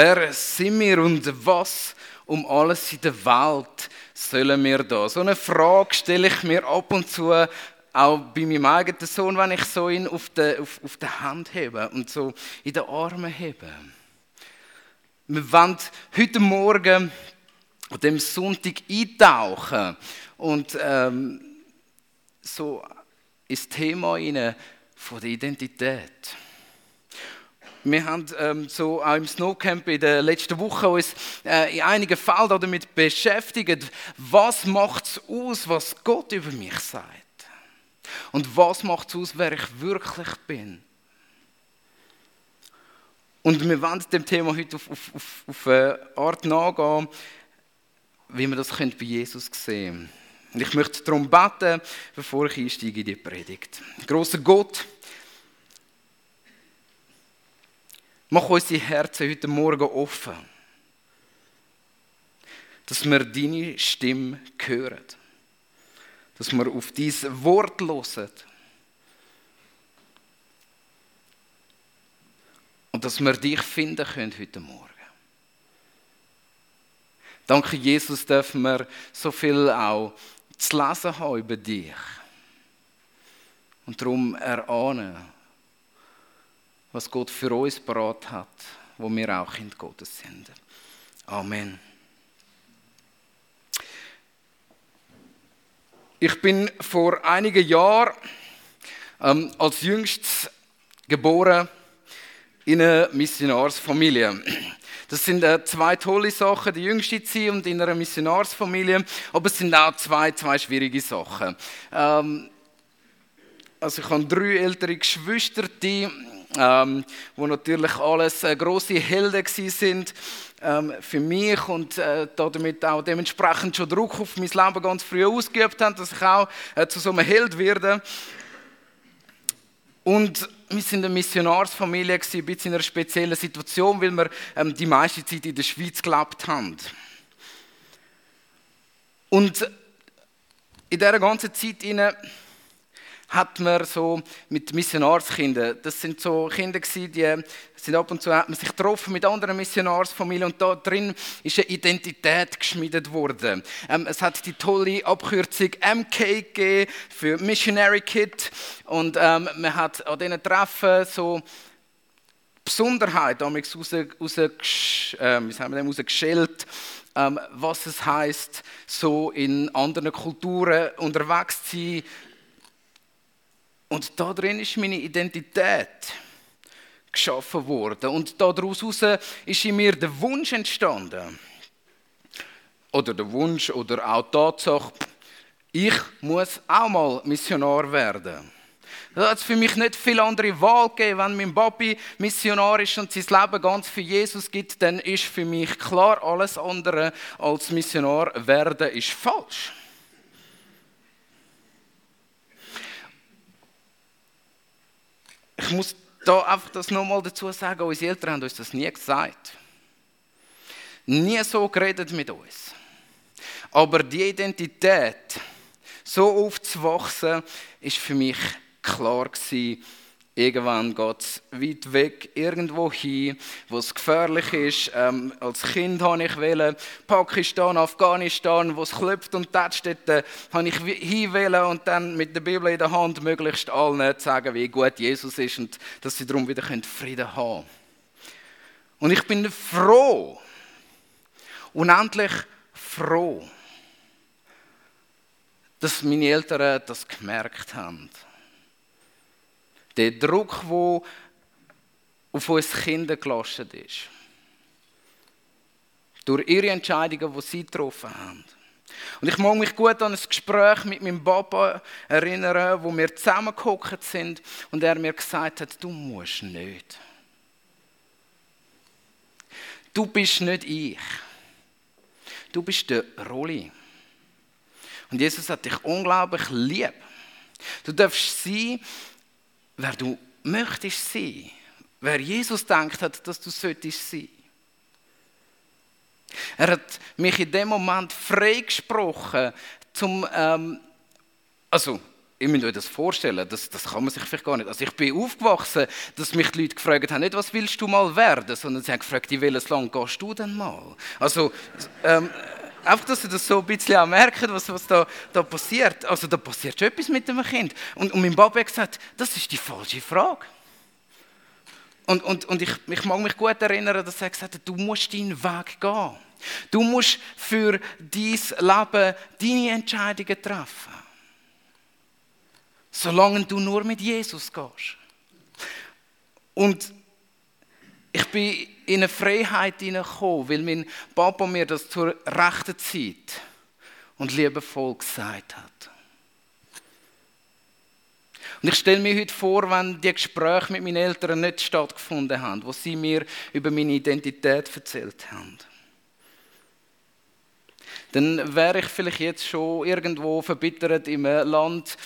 wer sind wir und was um alles in der Welt sollen wir da? So eine Frage stelle ich mir ab und zu auch bei meinem eigenen Sohn, wenn ich so ihn auf der, auf, auf der Hand hebe und so in den Armen hebe. Wir wollen heute Morgen an dem Sonntag eintauchen und ähm, so ins Thema rein von der Identität. Wir haben ähm, so auch im Snowcamp in der letzten Woche uns äh, in einigen Fällen damit beschäftigt, was macht es aus, was Gott über mich sagt. Und was macht es aus, wer ich wirklich bin. Und wir wollen dem Thema heute auf, auf, auf, auf eine Art nachgehen, wie wir das bei Jesus sehen können. Und ich möchte darum beten, bevor ich einsteige in die Predigt. Großer Gott, Mach unsere Herzen heute Morgen offen, dass wir deine Stimme hören, dass wir auf dein Wort hören und dass wir dich finden können heute Morgen. Danke, Jesus, dürfen wir so viel auch zu lesen haben über dich und darum erahnen was Gott für uns parat hat, wo wir auch Kind Gottes sind. Amen. Ich bin vor einigen Jahren ähm, als Jüngstes geboren in einer Missionarsfamilie. Das sind äh, zwei tolle Sachen, die jüngste zu und in einer Missionarsfamilie, aber es sind auch zwei, zwei schwierige Sachen. Ähm, also ich habe drei ältere Geschwister, die ähm, wo natürlich alles äh, große Helden sind ähm, für mich und äh, damit auch dementsprechend schon Druck auf mein Leben ganz früh ausgeübt haben, dass ich auch äh, zu so einem Held werde. Und wir sind eine Missionarsfamilie, ein bisschen in einer speziellen Situation, weil wir ähm, die meiste Zeit in der Schweiz gelebt haben. Und in dieser ganzen Zeit hat man so mit Missionarskindern, das sind so Kinder gewesen, die sind ab und zu hat man sich getroffen mit anderen Missionarsfamilien und da drin ist eine Identität geschmiedet worden. Ähm, es hat die tolle Abkürzung MK für Missionary Kid und ähm, man hat an diesen Treffen so Besonderheit raus, raus, raus, äh, wie sagen wir rausgeschält, ähm, was es heißt, so in anderen Kulturen unterwegs zu sein, und da drin ist meine Identität geschaffen worden. Und daraus ist in mir der Wunsch entstanden. Oder der Wunsch oder auch die Tatsache, ich muss auch mal Missionar werden. Da hat es für mich nicht viel andere Wahl gegeben. Wenn mein Papi Missionar ist und sein Leben ganz für Jesus gibt, dann ist für mich klar, alles andere als Missionar werden ist falsch. Ich muss da einfach das nochmal dazu sagen, unsere Eltern haben uns das nie gesagt. Nie so geredet mit uns. Aber die Identität, so aufzuwachsen, ist für mich klar gewesen, Irgendwann geht es weit weg, irgendwo hin, wo es gefährlich ist. Ähm, als Kind habe ich wählen, Pakistan, Afghanistan, wo es klopft und tätscht, dort äh, habe ich hinwählen und dann mit der Bibel in der Hand möglichst allen sagen, wie gut Jesus ist und dass sie darum wieder Frieden haben können. Und ich bin froh, unendlich froh, dass meine Eltern das gemerkt haben der Druck, der auf uns Kinder gelassen ist. Durch ihre Entscheidungen, die sie getroffen haben. Und ich mag mich gut an ein Gespräch mit meinem Papa erinnern, wo wir zusammengehockt sind und er mir gesagt hat, du musst nicht. Du bist nicht ich. Du bist der Rolli. Und Jesus hat dich unglaublich lieb. Du darfst sein, wer du möchtest sein, wer Jesus denkt hat, dass du solltest sein. Er hat mich in dem Moment freigesprochen, zum, ähm, also ihr müsst euch das vorstellen, das, das kann man sich vielleicht gar nicht. Also ich bin aufgewachsen, dass mich die Leute gefragt haben, nicht was willst du mal werden, sondern sie haben gefragt, in welches Land gehst du denn mal? Also ähm, einfach, dass sie das so ein bisschen merken, was, was da, da passiert. Also da passiert schon etwas mit dem Kind. Und, und mein Papa hat gesagt, das ist die falsche Frage. Und, und, und ich, ich mag mich gut erinnern, dass er gesagt hat, du musst deinen Weg gehen. Du musst für dein Leben deine Entscheidungen treffen. Solange du nur mit Jesus gehst. Und ich bin in eine Freiheit hineingekommen, weil mein Papa mir das zur rechten Zeit und liebevoll gesagt hat. Und ich stelle mir heute vor, wenn die Gespräche mit meinen Eltern nicht stattgefunden haben, wo sie mir über meine Identität erzählt haben. Dann wäre ich vielleicht jetzt schon irgendwo verbittert im Land.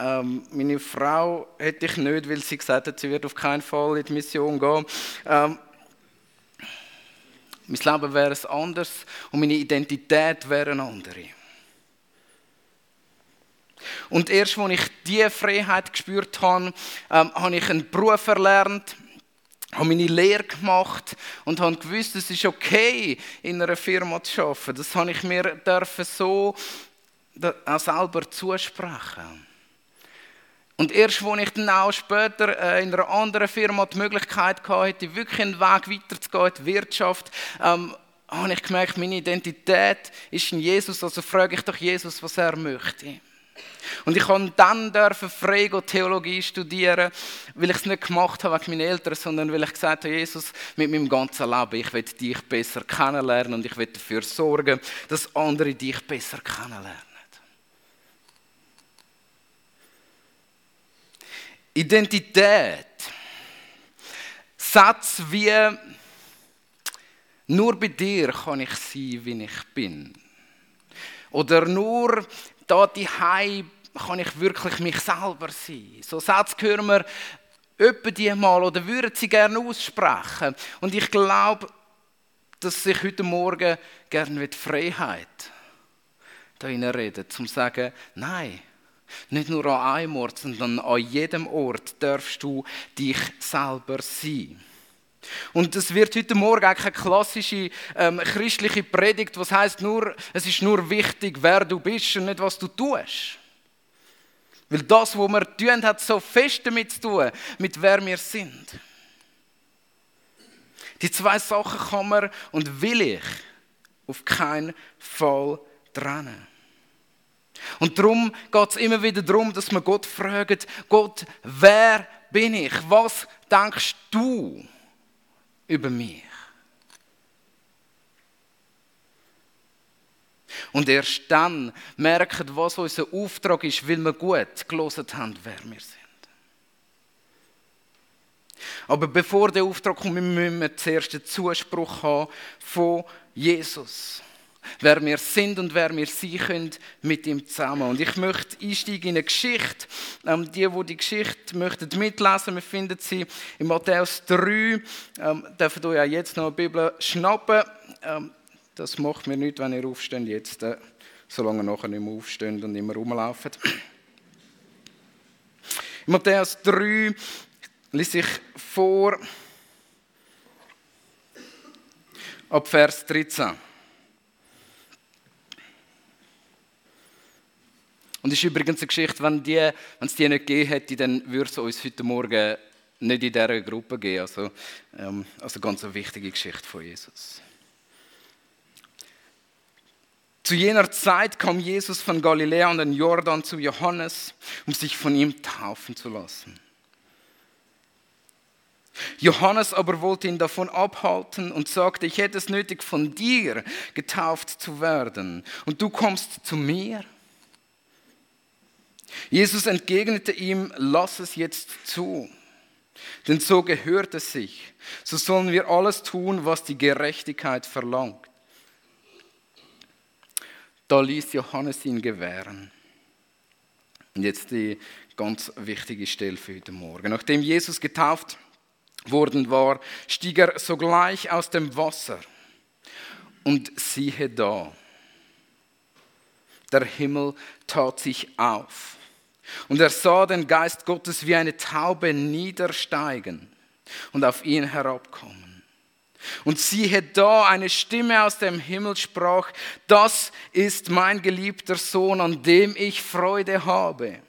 Ähm, meine Frau hätte ich nicht, weil sie gesagt hat, sie wird auf keinen Fall in die Mission gehen. Ähm, mein Leben wäre es anders und meine Identität wäre eine andere. Und erst als ich diese Freiheit gespürt habe, ähm, habe ich einen Beruf erlernt, habe meine Lehre gemacht und habe gewusst, es ist okay, in einer Firma zu arbeiten. Das habe ich mir dürfen so auch selber zusprechen. Und erst als ich dann auch später äh, in einer anderen Firma die Möglichkeit hatte, wirklich einen Weg weiterzugehen in die Wirtschaft, ähm, habe ich gemerkt, meine Identität ist in Jesus, also frage ich doch Jesus, was er möchte. Und ich konnte dann dürfen frei Theologie studieren, weil ich es nicht gemacht habe wegen meinen Eltern, sondern weil ich gesagt habe, Jesus, mit meinem ganzen Leben, ich will dich besser kennenlernen und ich will dafür sorgen, dass andere dich besser kennenlernen. Identität. Satz wie nur bei dir kann ich sein, wie ich bin. Oder nur da die kann ich wirklich mich selber sein. So Sätze hören wir öppe die mal oder würden sie gerne aussprechen. Und ich glaube, dass ich heute Morgen gerne mit Freiheit da reden, zum zu sagen, nein, nicht nur an einem Ort, sondern an jedem Ort darfst du dich selber sein. Und es wird heute Morgen auch keine klassische ähm, christliche Predigt, was heißt nur, es ist nur wichtig, wer du bist und nicht was du tust. Weil das, was wir tun, hat so fest damit zu tun, mit wer wir sind. Die zwei Sachen kann man und will ich auf keinen Fall trennen. Und darum geht es immer wieder darum, dass man Gott fragt, Gott, wer bin ich? Was denkst du über mich? Und erst dann merken, was unser Auftrag ist, weil wir gut gelesen haben, wer wir sind. Aber bevor der Auftrag kommt, müssen wir zuerst den Zuspruch haben von Jesus wer wir sind und wer wir sein können mit ihm zusammen. Und ich möchte einsteigen in eine Geschichte. Ähm, die, die die Geschichte möchten mitlesen, wir finden sie in Matthäus 3. Ähm, dürfen euch ja jetzt noch eine Bibel schnappen. Ähm, das macht mir nichts, wenn ihr aufsteht jetzt, äh, solange nachher nicht mehr aufsteht und immer rumlaufen. In Matthäus 3 lese ich vor ab Vers 13. Und es ist übrigens eine Geschichte, wenn, die, wenn es die nicht gegeben hätte, dann würde es uns heute Morgen nicht in dieser Gruppe geben. Also, ähm, also ganz wichtige Geschichte von Jesus. Zu jener Zeit kam Jesus von Galiläa und den Jordan zu Johannes, um sich von ihm taufen zu lassen. Johannes aber wollte ihn davon abhalten und sagte, ich hätte es nötig, von dir getauft zu werden. Und du kommst zu mir? Jesus entgegnete ihm, lass es jetzt zu, denn so gehört es sich. So sollen wir alles tun, was die Gerechtigkeit verlangt. Da ließ Johannes ihn gewähren. Und jetzt die ganz wichtige Stelle für heute Morgen. Nachdem Jesus getauft worden war, stieg er sogleich aus dem Wasser. Und siehe da, der Himmel tat sich auf Und er sah den Geist Gottes wie eine Taube niedersteigen und auf ihn herabkommen. Und siehe da, eine Stimme aus dem Himmel sprach, das ist mein geliebter Sohn, an dem ich Freude habe.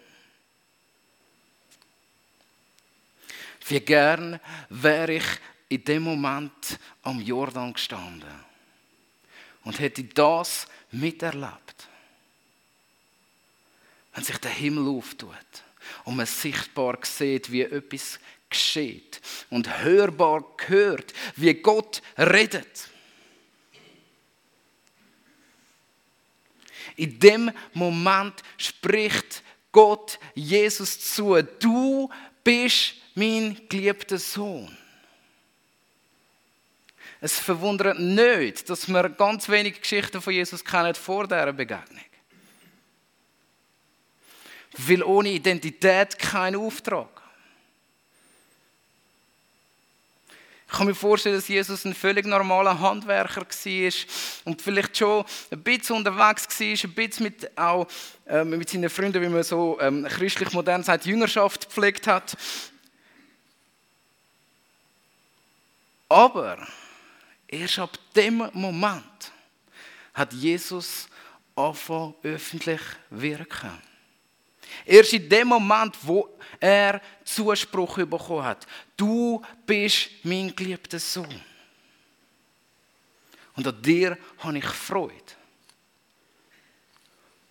Wie gern wäre ich in dem Moment am Jordan gestanden und hätte das miterlebt. Wenn sich der Himmel auftut und man sichtbar sieht, wie etwas geschieht und hörbar hört, wie Gott redet. In dem Moment spricht Gott Jesus zu, du bist mein geliebter Sohn. Es verwundert nicht, dass wir ganz wenige Geschichten von Jesus kennen vor dieser Begegnung. Weil ohne Identität kein Auftrag. Ich kann mir vorstellen, dass Jesus ein völlig normaler Handwerker war und vielleicht schon ein bisschen unterwegs war, ein bisschen mit, auch ähm, mit seinen Freunden, wie man so ähm, christlich modern sagt, Jüngerschaft gepflegt hat. Aber erst ab dem Moment hat Jesus angefangen, öffentlich wirken. Erst in dem Moment, wo er Zuspruch bekommen hat, du bist mein geliebter Sohn. Und an dir habe ich Freude.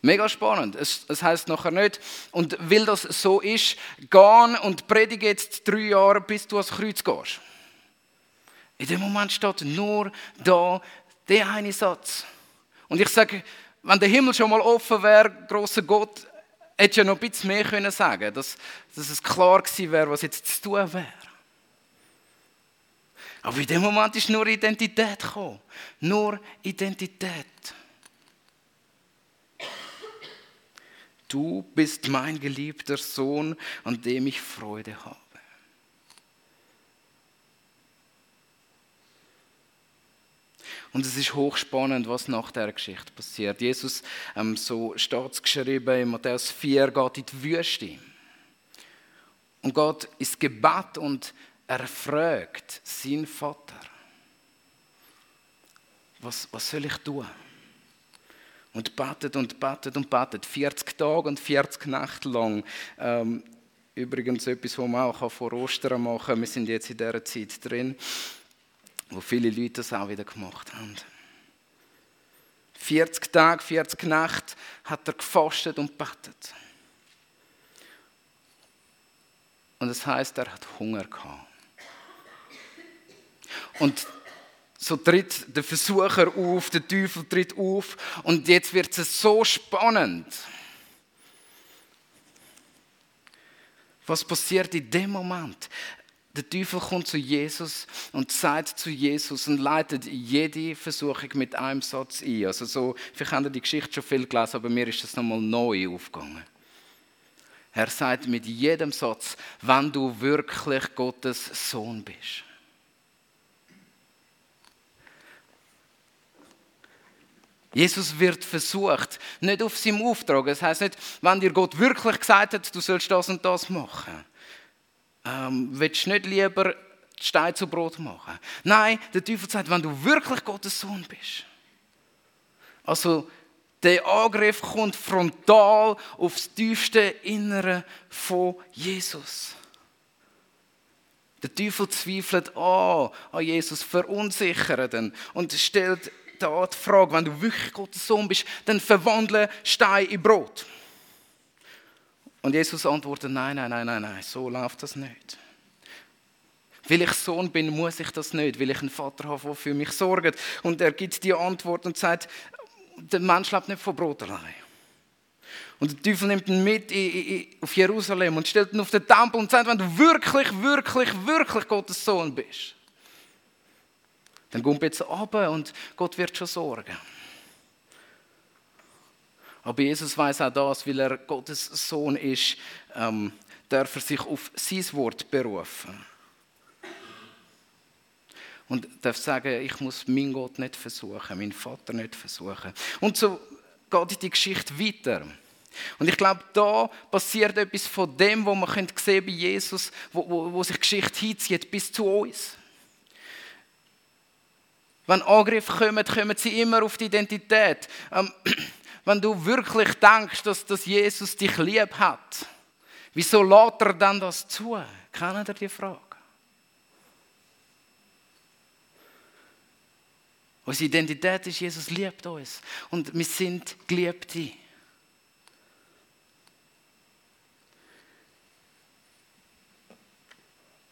Mega spannend. Es, es heißt nachher nicht, und weil das so ist, gehen und predige jetzt drei Jahre, bis du ans Kreuz gehst. In dem Moment steht nur da der eine Satz. Und ich sage, wenn der Himmel schon mal offen wäre, großer Gott, hätte ja noch ein bisschen mehr können sagen, dass, dass es klar gewesen wäre, was jetzt zu tun wäre. Aber in dem Moment ist nur Identität gekommen. Nur Identität. Du bist mein geliebter Sohn, an dem ich Freude habe. Und es ist hochspannend, was nach der Geschichte passiert. Jesus, ähm, so steht es geschrieben in Matthäus 4, geht in die Wüste und geht ins Gebet und er fragt seinen Vater, was, was soll ich tun? Und betet und betet und betet, 40 Tage und 40 Nächte lang. Ähm, übrigens etwas, was man auch vor Ostern machen kann. Wir sind jetzt in dieser Zeit drin wo viele Leute das auch wieder gemacht haben. 40 Tage, 40 Nächte hat er gefastet und betet. Und das heißt, er hat Hunger gehabt. Und so tritt der Versucher auf, der Teufel tritt auf und jetzt wird es so spannend. Was passiert in dem Moment? Der Teufel kommt zu Jesus und sagt zu Jesus und leitet jede Versuchung mit einem Satz ein. Also so, vielleicht ihr die Geschichte schon viel gelesen, aber mir ist das nochmal neu aufgegangen. Er sagt mit jedem Satz, wenn du wirklich Gottes Sohn bist. Jesus wird versucht, nicht auf seinem Auftrag. Das heißt nicht, wenn dir Gott wirklich gesagt hat, du sollst das und das machen ähm, willst du nicht lieber Stein zu Brot machen? Nein, der Teufel sagt, wenn du wirklich Gottes Sohn bist. Also, der Angriff kommt frontal aufs tiefste Innere von Jesus. Der Teufel zweifelt an, an Jesus, verunsichert ihn und stellt da die Frage, wenn du wirklich Gottes Sohn bist, dann verwandle Stein in Brot. Und Jesus antwortet, nein, nein, nein, nein, nein, so läuft das nicht. Weil ich Sohn bin, muss ich das nicht, weil ich einen Vater habe, der für mich sorgt. Und er gibt die Antwort und sagt, der Mensch lebt nicht von Brot allein. Und der Teufel nimmt ihn mit auf Jerusalem und stellt ihn auf den Tempel und sagt, wenn du wirklich, wirklich, wirklich Gottes Sohn bist, dann komm jetzt runter und Gott wird schon sorgen. Aber Jesus weiß auch das, weil er Gottes Sohn ist, ähm, darf er sich auf sein Wort berufen. Und darf sagen, ich muss meinen Gott nicht versuchen, meinen Vater nicht versuchen. Und so geht die Geschichte weiter. Und ich glaube, da passiert etwas von dem, was man sehen bei Jesus, wo, wo, wo sich Geschichte hinzieht, bis zu uns. Wenn Angriffe kommen, kommen sie immer auf die Identität. Ähm, wenn du wirklich denkst, dass, dass Jesus dich lieb hat, wieso lässt er dann das zu? Kennen ihr die Frage? Unsere Identität ist, Jesus liebt uns. Und wir sind Geliebte.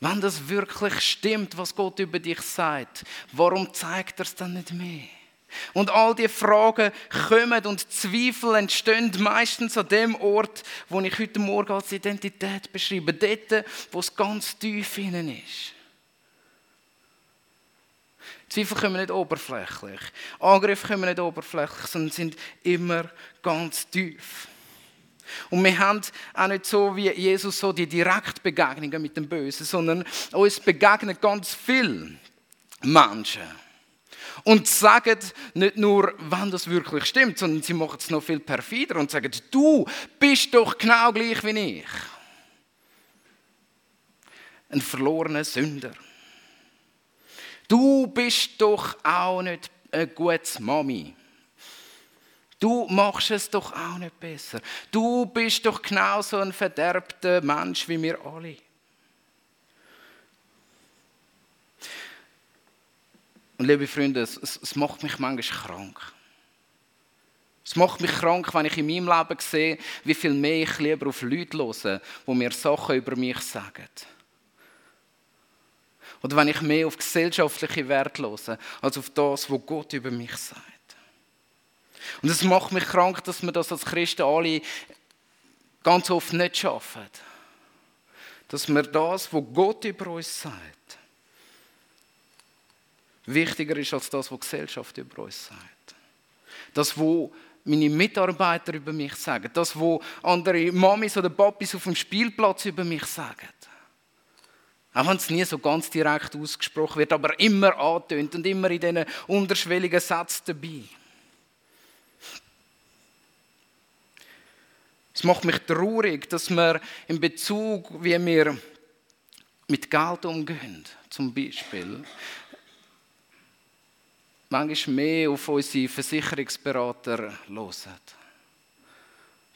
Wenn das wirklich stimmt, was Gott über dich sagt, warum zeigt er es dann nicht mehr? Und all die Fragen kommen und Zweifel entstehen meistens an dem Ort, wo ich heute Morgen als Identität beschreibe. Dort, wo es ganz tief innen ist. Zweifel kommen nicht oberflächlich. Angriffe kommen nicht oberflächlich, sondern sind immer ganz tief. Und wir haben auch nicht so wie Jesus so die Direktbegegnungen mit dem Bösen, sondern uns begegnen ganz viele Menschen. Und sagen nicht nur, wann das wirklich stimmt, sondern sie machen es noch viel perfider und sagen, du bist doch genau gleich wie ich. Ein verlorener Sünder. Du bist doch auch nicht eine gute Mami. Du machst es doch auch nicht besser. Du bist doch genauso ein verderbter Mensch wie wir alle. Und liebe Freunde, es, es, macht mich manchmal krank. Es macht mich krank, wenn ich in meinem Leben sehe, wie viel mehr ich lieber auf Leute höre, die mir Sachen über mich sagen. Oder wenn ich mehr auf gesellschaftliche Werte höre, als auf das, was Gott über mich sagt. Und es macht mich krank, dass wir das als Christen alle ganz oft nicht schaffen. Dass wir das, was Gott über uns sagt, wichtiger ist als das, was die Gesellschaft über uns sagt. Das, was meine Mitarbeiter über mich sagen, das, was andere Mamis oder Papis auf dem Spielplatz über mich sagen. Auch wenn es nie so ganz direkt ausgesprochen wird, aber immer antönt und immer in diesen unterschwelligen Sätzen dabei. Es macht mich traurig, dass wir in Bezug, wie wir mit Geld umgehen, zum Beispiel, manchmal mehr auf unsere Versicherungsberater hören,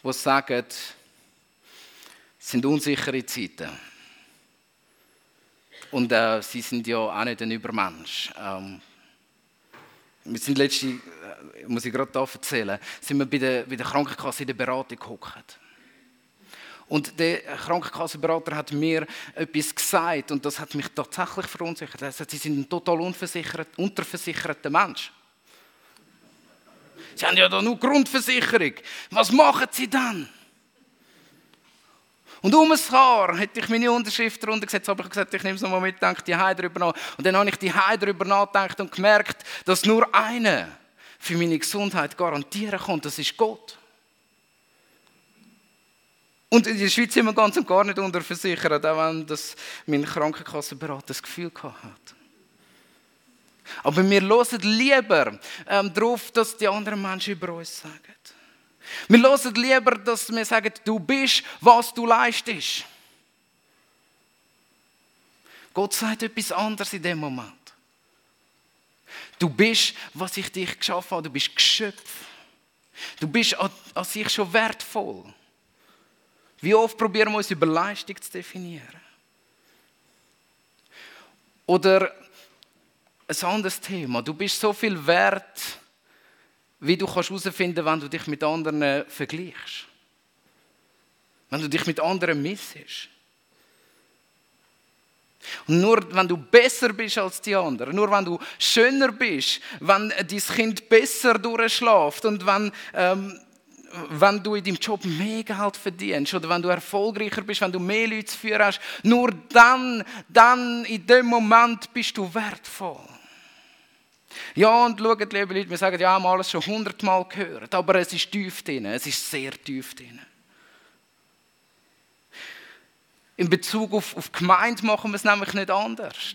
die sagen, es sind unsichere Zeiten. Und äh, sie sind ja auch nicht ein Übermensch. Ähm, wir sind letzte muss ich gerade da erzählen, sind wir bei der, bei der Krankenkasse in der Beratung gehockt. Und der Krankenkassenberater hat mir etwas gesagt und das hat mich tatsächlich verunsichert. Er sagt, Sie sind ein total unterversicherter Mensch. Sie haben ja da nur Grundversicherung. Was machen Sie dann? Und um ein Haar hätte ich meine Unterschrift darunter gesetzt, aber ich gesagt, ich nehme es nochmal mit, denke die Heide darüber nach. Und dann habe ich die Heide darüber nachgedacht und gemerkt, dass nur einer für meine Gesundheit garantieren kann, das ist Gott. Und in der Schweiz sind wir ganz und gar nicht unterversichert, auch wenn das mein Krankenkassenberater das Gefühl hat. Aber wir hören lieber ähm, darauf, dass die anderen Menschen über uns sagen. Wir hören lieber, dass wir sagen, du bist, was du leistest. Gott sagt etwas anderes in dem Moment. Du bist, was ich dich geschaffen habe. Du bist Geschöpf. Du bist an, an sich schon wertvoll. Wie oft probieren wir uns über Leistung zu definieren? Oder ein anderes Thema. Du bist so viel wert, wie du herausfinden kannst, wenn du dich mit anderen vergleichst. Wenn du dich mit anderen missest. Und nur wenn du besser bist als die anderen, nur wenn du schöner bist, wenn dein Kind besser durchschläft und wenn, ähm, wenn du in deinem Job mehr Geld verdienst oder wenn du erfolgreicher bist, wenn du mehr Leute zu führen hast, nur dann, dann in dem Moment bist du wertvoll. Ja, und schaut, liebe Leute, wir sagen, ja, haben alles schon hundertmal gehört, aber es ist tief drin, es ist sehr tief drin. In Bezug auf, auf Gemeinde machen wir es nämlich nicht anders.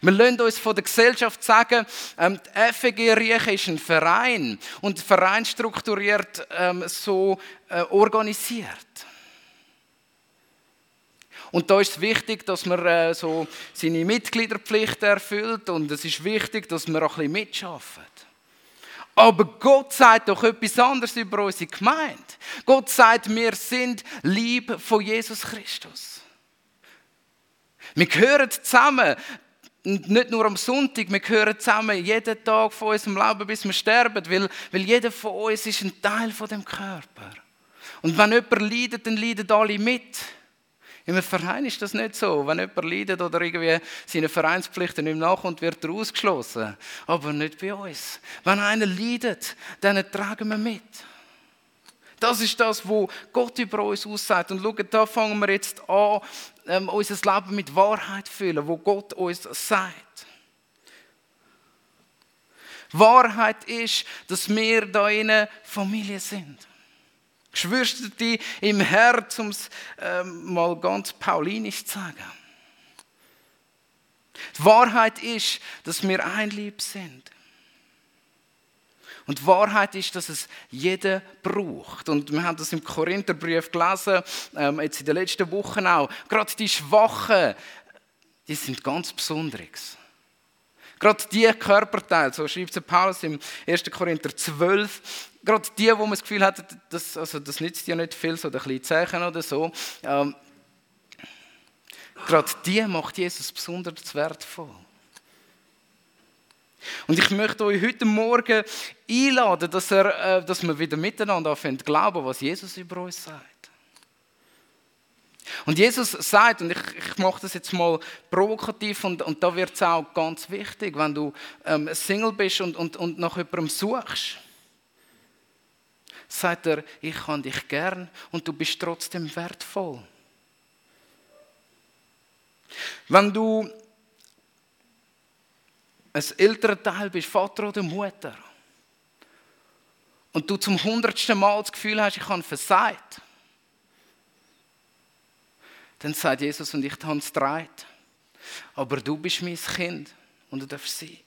Wir lassen uns von der Gesellschaft sagen, ähm, die FEG Riechen ist ein Verein und der Verein strukturiert ähm, so äh, organisiert. Und da ist es wichtig, dass man äh, so seine Mitgliederpflicht erfüllt und es ist wichtig, dass man auch ein bisschen mitschafft. Aber Gott sagt doch etwas anderes über unsere Gemeinde. Gott sagt, wir sind lieb von Jesus Christus. Wir gehören zusammen, nicht nur am Sonntag, wir gehören zusammen jeden Tag von unserem Leben, bis wir sterben, weil, weil jeder von uns ist ein Teil von dem Körper. Und wenn jemand leidet, dann leiden alle mit. Einem Verein ist das nicht so. Wenn jemand leidet oder irgendwie seine Vereinspflichten nicht nachkommt, wird er ausgeschlossen. Aber nicht bei uns. Wenn einer leidet, dann tragen wir mit. Das ist das, was Gott über uns aussagt. Und schaut, da fangen wir jetzt an, ähm, unser Leben mit Wahrheit füllen, wo Gott uns sagt. Wahrheit ist, dass wir da in einer Familie sind. Geschwister im Herz, um es ähm, mal ganz paulinisch zu sagen. Die Wahrheit ist, dass wir ein Lieb sind. Und die Wahrheit ist, dass es jeder braucht. Und wir haben das im Korintherbrief gelesen, ähm, jetzt in den letzten Wochen auch. Gerade die Schwachen, die sind ganz Besonderes. Gerade die Körperteile, so schreibt Paulus im 1. Korinther 12, gerade die, wo man das Gefühl hat, das, also das nützt ja nicht viel, so ein bisschen Zeichen oder so, ähm, gerade die macht Jesus besonders wertvoll. Und ich möchte euch heute Morgen einladen, dass, er, äh, dass wir wieder miteinander anfangen glauben, was Jesus über uns sagt. Und Jesus sagt, und ich, ich mache das jetzt mal provokativ, und, und da wird es auch ganz wichtig, wenn du ähm, Single bist und, und, und nach jemandem suchst, sagt er, ich kann dich gern und du bist trotzdem wertvoll. Wenn du ein älterer Teil bist, Vater oder Mutter, und du zum hundertsten Mal das Gefühl hast, ich habe versagt, dann sagt Jesus, und ich habe es dreht. Aber du bist mein Kind und du darfst sein.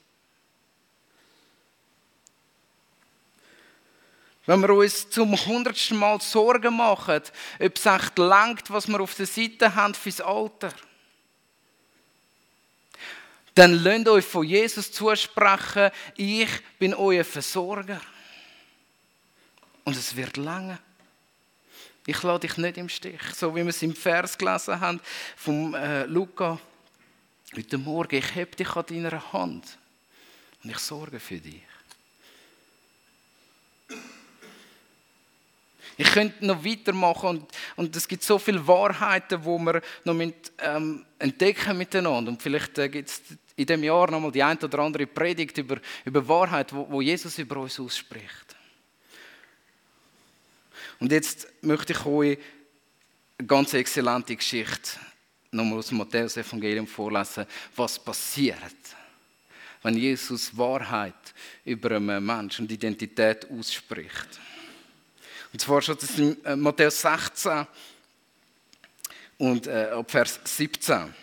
Wenn wir uns zum hundertsten Mal Sorgen machen, ob es echt langt, was wir auf der Seite haben fürs Alter, dann lasst euch von Jesus zusprechen, ich bin euer Versorger. Und es wird lange. Ich lade dich nicht im Stich. So wie wir es im Vers gelesen haben vom äh, Luca heute Morgen. Ich heb dich an deiner Hand und ich sorge für dich. Ich könnte noch weitermachen und, und es gibt so viele Wahrheiten, wo wir noch mit, ähm, entdecken miteinander. Und vielleicht äh, gibt es in dem Jahr noch mal die ein oder andere Predigt über, über Wahrheit, wo, wo Jesus über uns ausspricht. Und jetzt möchte ich euch eine ganz exzellente Geschichte nochmal aus dem Matthäus-Evangelium vorlesen, was passiert, wenn Jesus Wahrheit über einen Menschen und Identität ausspricht. Und zwar es in äh, Matthäus 16 und äh, ab Vers 17.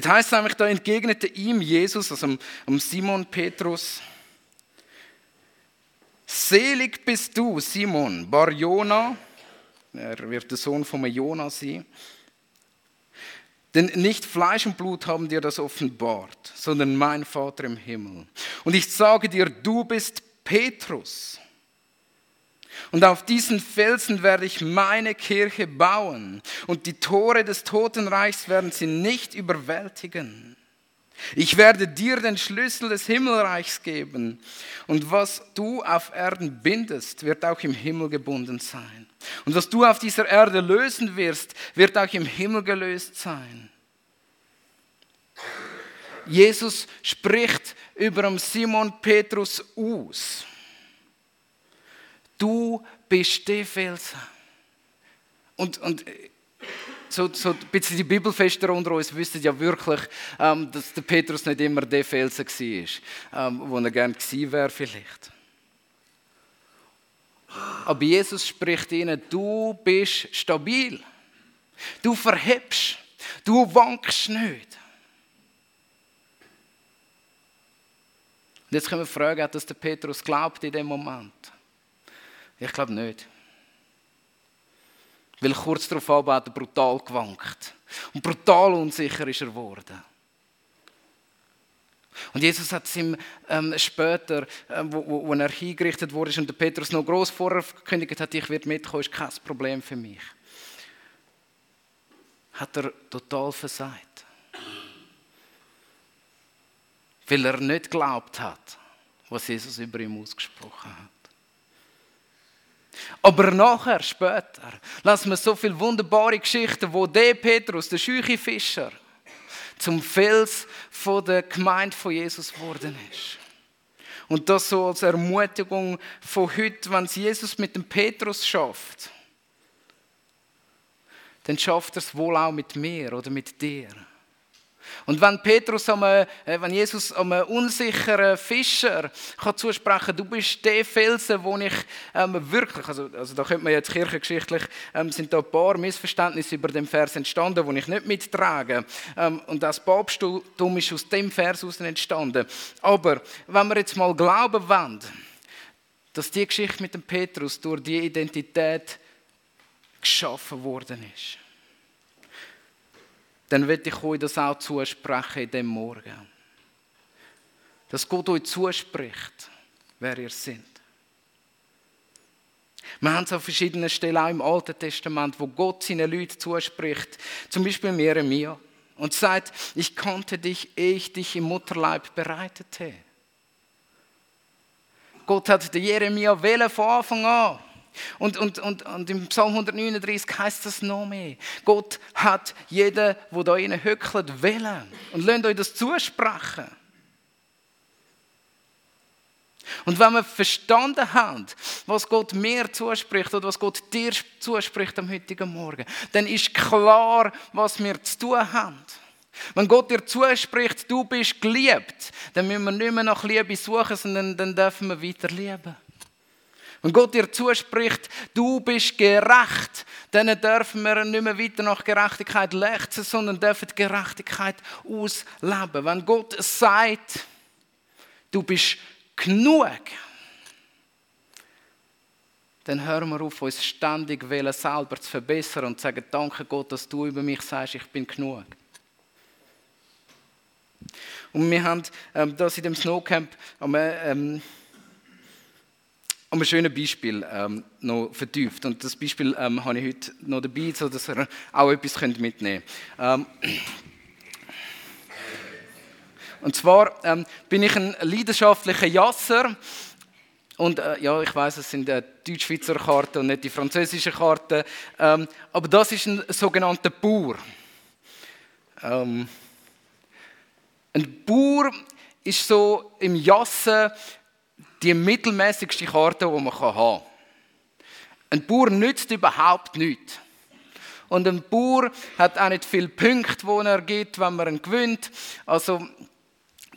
Das heißt nämlich, da entgegnete ihm Jesus, also Simon Petrus, Selig bist du, Simon, Bar Jona, er wird der Sohn von Jona sein. Denn nicht Fleisch und Blut haben dir das offenbart, sondern mein Vater im Himmel. Und ich sage dir, du bist Petrus. Und auf diesen Felsen werde ich meine Kirche bauen. Und die Tore des Totenreichs werden sie nicht überwältigen. Ich werde dir den Schlüssel des Himmelreichs geben. Und was du auf Erden bindest, wird auch im Himmel gebunden sein. Und was du auf dieser Erde lösen wirst, wird auch im Himmel gelöst sein. Jesus spricht über Simon Petrus aus. Du bist der Felsen. Und, und so, so ein bisschen die Bibelfester unter uns wissen ja wirklich, ähm, dass der Petrus nicht immer der Felsen war, ähm, wo er gerne gewesen wäre vielleicht. Aber Jesus spricht ihnen, du bist stabil. Du verhebst. Du wankst nicht. Und jetzt können wir fragen, hat das der Petrus glaubt in dem Moment? Ich glaube nicht. Weil kurz darauf hat er brutal gewankt. Und brutal unsicher ist er geworden. Und Jesus hat es ihm ähm, später, ähm, wo, wo, wo, er hingerichtet wurde und der Petrus noch groß vorher gekündigt hat, ich werde mitkommen, ist kein Problem für mich. Hat er total versagt. Weil er nicht geglaubt hat, was Jesus über ihm ausgesprochen hat. Aber nachher, später, lassen wir so viele wunderbare Geschichten, wo der Petrus, der scheuche Fischer, zum Fels von der Gemeinde von Jesus geworden ist. Und das so als Ermutigung von heute, wenn es Jesus mit dem Petrus schafft, dann schafft er es wohl auch mit mir oder mit dir. Und wenn Petrus einem, äh, wenn Jesus einem unsicheren Fischer kann zusprechen, du bist der Felsen, wo ich ähm, wirklich, also, also da könnte man jetzt kirchengeschichtlich, ähm, sind da ein paar Missverständnisse über den Vers entstanden, wo ich nicht mittrage. Ähm, und das Papsttum ist aus dem Vers aus entstanden. Aber wenn wir jetzt mal glauben wollen, dass die Geschichte mit dem Petrus durch die Identität geschaffen worden ist dann will ich euch das auch zusprechen in dem Morgen. Dass Gott euch zuspricht, wer ihr seid. Wir haben es an verschiedenen Stellen auch im Alten Testament, wo Gott seinen Leuten zuspricht. Zum Beispiel Jeremia. Und sagt, ich kannte dich, ehe ich dich im Mutterleib bereitete. Gott hat Jeremia wählen von Anfang an. Und, und, und, und im Psalm 139 heißt das noch mehr. Gott hat jeden, der da innen hückelt, wählen. Und lasst euch das zusprechen. Und wenn wir verstanden haben, was Gott mir zuspricht oder was Gott dir zuspricht am heutigen Morgen, dann ist klar, was wir zu tun haben. Wenn Gott dir zuspricht, du bist geliebt, dann müssen wir nicht mehr nach Liebe suchen, sondern dann dürfen wir weiter lieben. Wenn Gott dir zuspricht, du bist gerecht, dann dürfen wir nicht mehr weiter nach Gerechtigkeit lechzen, sondern dürfen Gerechtigkeit ausleben. Wenn Gott sagt, du bist genug, dann hören wir auf, uns ständig selber zu verbessern und zu sagen, danke Gott, dass du über mich sagst, ich bin genug. Und wir haben ähm, das in dem Snowcamp ähm, um ein schönes Beispiel ähm, noch vertieft. Und das Beispiel ähm, habe ich heute noch dabei, sodass ihr auch etwas mitnehmen könnt. Ähm, und zwar ähm, bin ich ein leidenschaftlicher Jasser. Und äh, ja, ich weiß, es sind äh, Deutsch-Schweizer Karten und nicht die französischen Karten. Ähm, aber das ist ein sogenannter Bauer. Ähm, ein Bauer ist so im Jassen die mittelmäßigste Karte, die man haben kann. Ein Bauer nützt überhaupt nichts. Und ein Bauer hat auch nicht viele Punkte, die er gibt, wenn man ihn gewinnt. Also,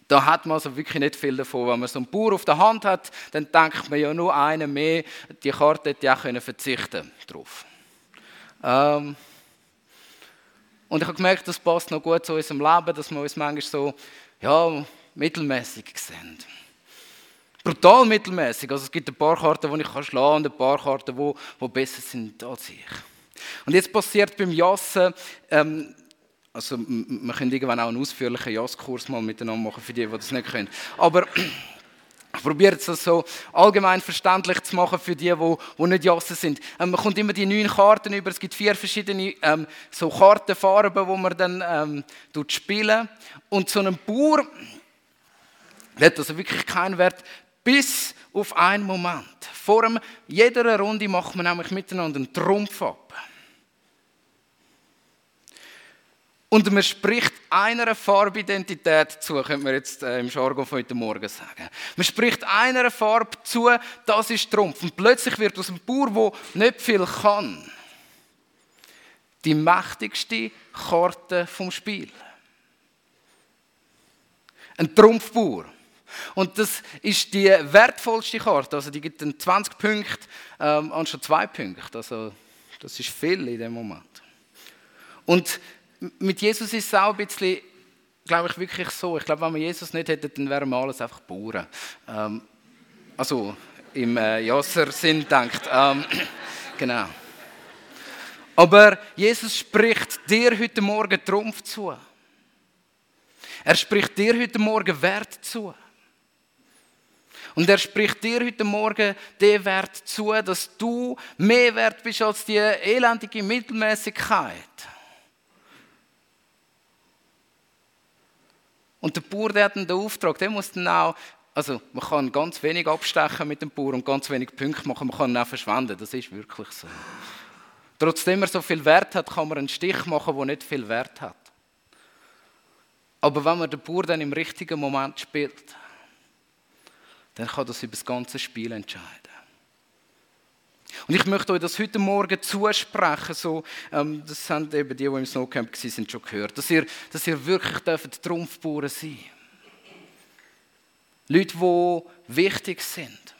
da hat man also wirklich nicht viel davon. Wenn man so einen Bauer auf der Hand hat, dann denkt man ja nur einen mehr. Die Karte hätte ich auch können verzichten drauf. Ähm und ich habe gemerkt, das passt noch gut zu unserem Leben, dass wir uns manchmal so ja, mittelmäßig sehen brutal mittelmäßig. Also es gibt ein paar Karten, die ich schlagen kann und ein paar Karten, die, die besser sind als ich. Und jetzt passiert beim Jassen, ähm, also wir können irgendwann auch einen ausführlichen Jasskurs mal miteinander machen für die, die das nicht können. Aber ich probiere es so allgemein verständlich zu machen für die, die, nicht Jassen sind. Ähm, man kommt immer die neun Karten über. Es gibt vier verschiedene ähm, so Kartenfarben, die man dann ähm, spielen. Und so ein Bauer hat also wirklich keinen Wert. Bis auf einen Moment. Vor jeder Runde macht man nämlich miteinander einen Trumpf ab. Und man spricht einer Farbidentität zu, könnte man jetzt äh, im Jargon von heute Morgen sagen. Man spricht einer Farbe zu, das ist Trumpf. Und plötzlich wird aus einem Bauer, der nicht viel kann, die mächtigste Karte vom Spiel. Ein Trumpfbauer. Und das ist die wertvollste Karte. Also die gibt dann 20 Punkte ähm, anstatt 2 Punkte. Also das ist viel in dem Moment. Und mit Jesus ist es auch ein bisschen glaube ich wirklich so. Ich glaube, wenn wir Jesus nicht hätten, dann wären wir alles einfach Bauern. Ähm, also im äh, Jasser-Sinn denkt. Ähm, genau. Aber Jesus spricht dir heute Morgen Trumpf zu. Er spricht dir heute Morgen Wert zu. Und er spricht dir heute Morgen den Wert zu, dass du mehr wert bist als die elendige Mittelmäßigkeit. Und der Bauer, der hat den Auftrag, der muss dann auch, also man kann ganz wenig abstechen mit dem Bauer und ganz wenig Punkte machen, man kann ihn auch verschwenden, das ist wirklich so. Trotzdem er so viel Wert hat, kann man einen Stich machen, der nicht viel Wert hat. Aber wenn man den Bauer dann im richtigen Moment spielt, dann kann das über das ganze Spiel entscheiden. Und ich möchte euch das heute Morgen zusprechen, so, ähm, das haben eben die, die im Snowcamp waren, schon gehört, dass ihr, dass ihr wirklich dürft Trumpfbauern sein Leute, die wichtig sind.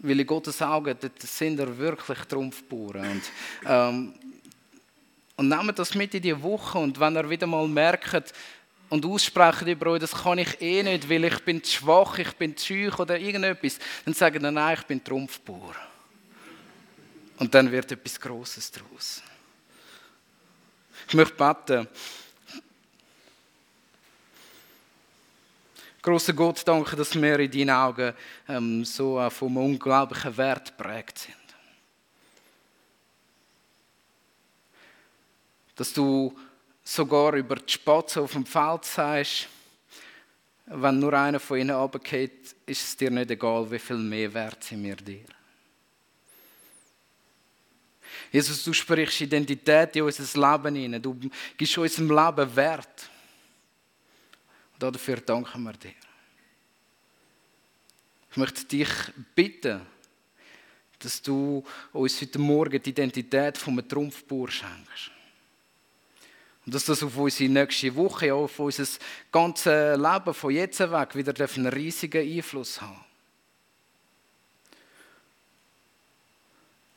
Weil in Gottes Augen sind er wirklich Trumpfbauern. Und, ähm, und nehmt das mit in die Woche und wenn ihr wieder mal merkt, und aussprechen über euch, das kann ich eh nicht, weil ich bin zu schwach, ich bin zu schüch oder irgendetwas, dann sagen sie, nein, ich bin Trumpfbauer. Und dann wird etwas Großes daraus. Ich möchte beten. Großer Gott, danke, dass wir in deinen Augen ähm, so vom unglaublichen Wert prägt sind. Dass du sogar über die Spatzen auf dem Feld sagst, wenn nur einer von ihnen runtergeht, ist es dir nicht egal, wie viel mehr wert sind wir dir. Jesus, du sprichst Identität in unser Leben hinein. Du gibst unserem Leben Wert. Und dafür danken wir dir. Ich möchte dich bitten, dass du uns heute Morgen die Identität einem Trumpfbauer schenkst. Und dass das auf unsere nächste Woche, auf unser ganzes Leben von jetzt weg wieder einen riesigen Einfluss haben.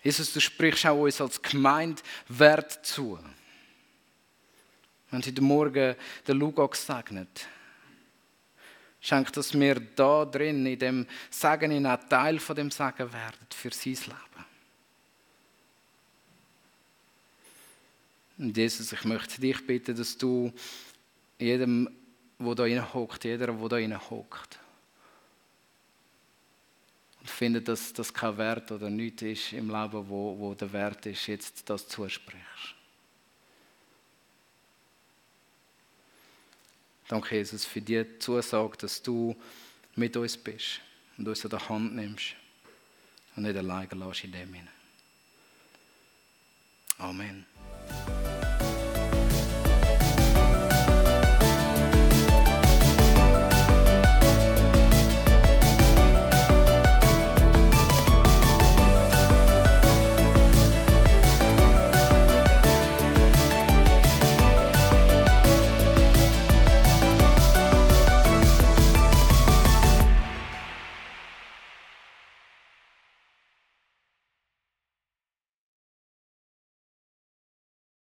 Jesus, du sprichst auch uns als Gemeinde Wert zu. Wir haben heute Morgen den Lugo gesegnet. Schenk, dass wir da drin, in dem Segen, in einem Teil von dem Segen werden für sein Leben. Und Jesus, ich möchte dich bitten, dass du jedem, wo da rein hockt, jeder, wo da rein hockt, und findet, dass das kein Wert oder nichts ist im Leben, wo, wo der Wert ist, jetzt das zusprichst. Danke, Jesus, für die Zusage, dass du mit uns bist und uns an der Hand nimmst und nicht alleine lässt in dem Amen.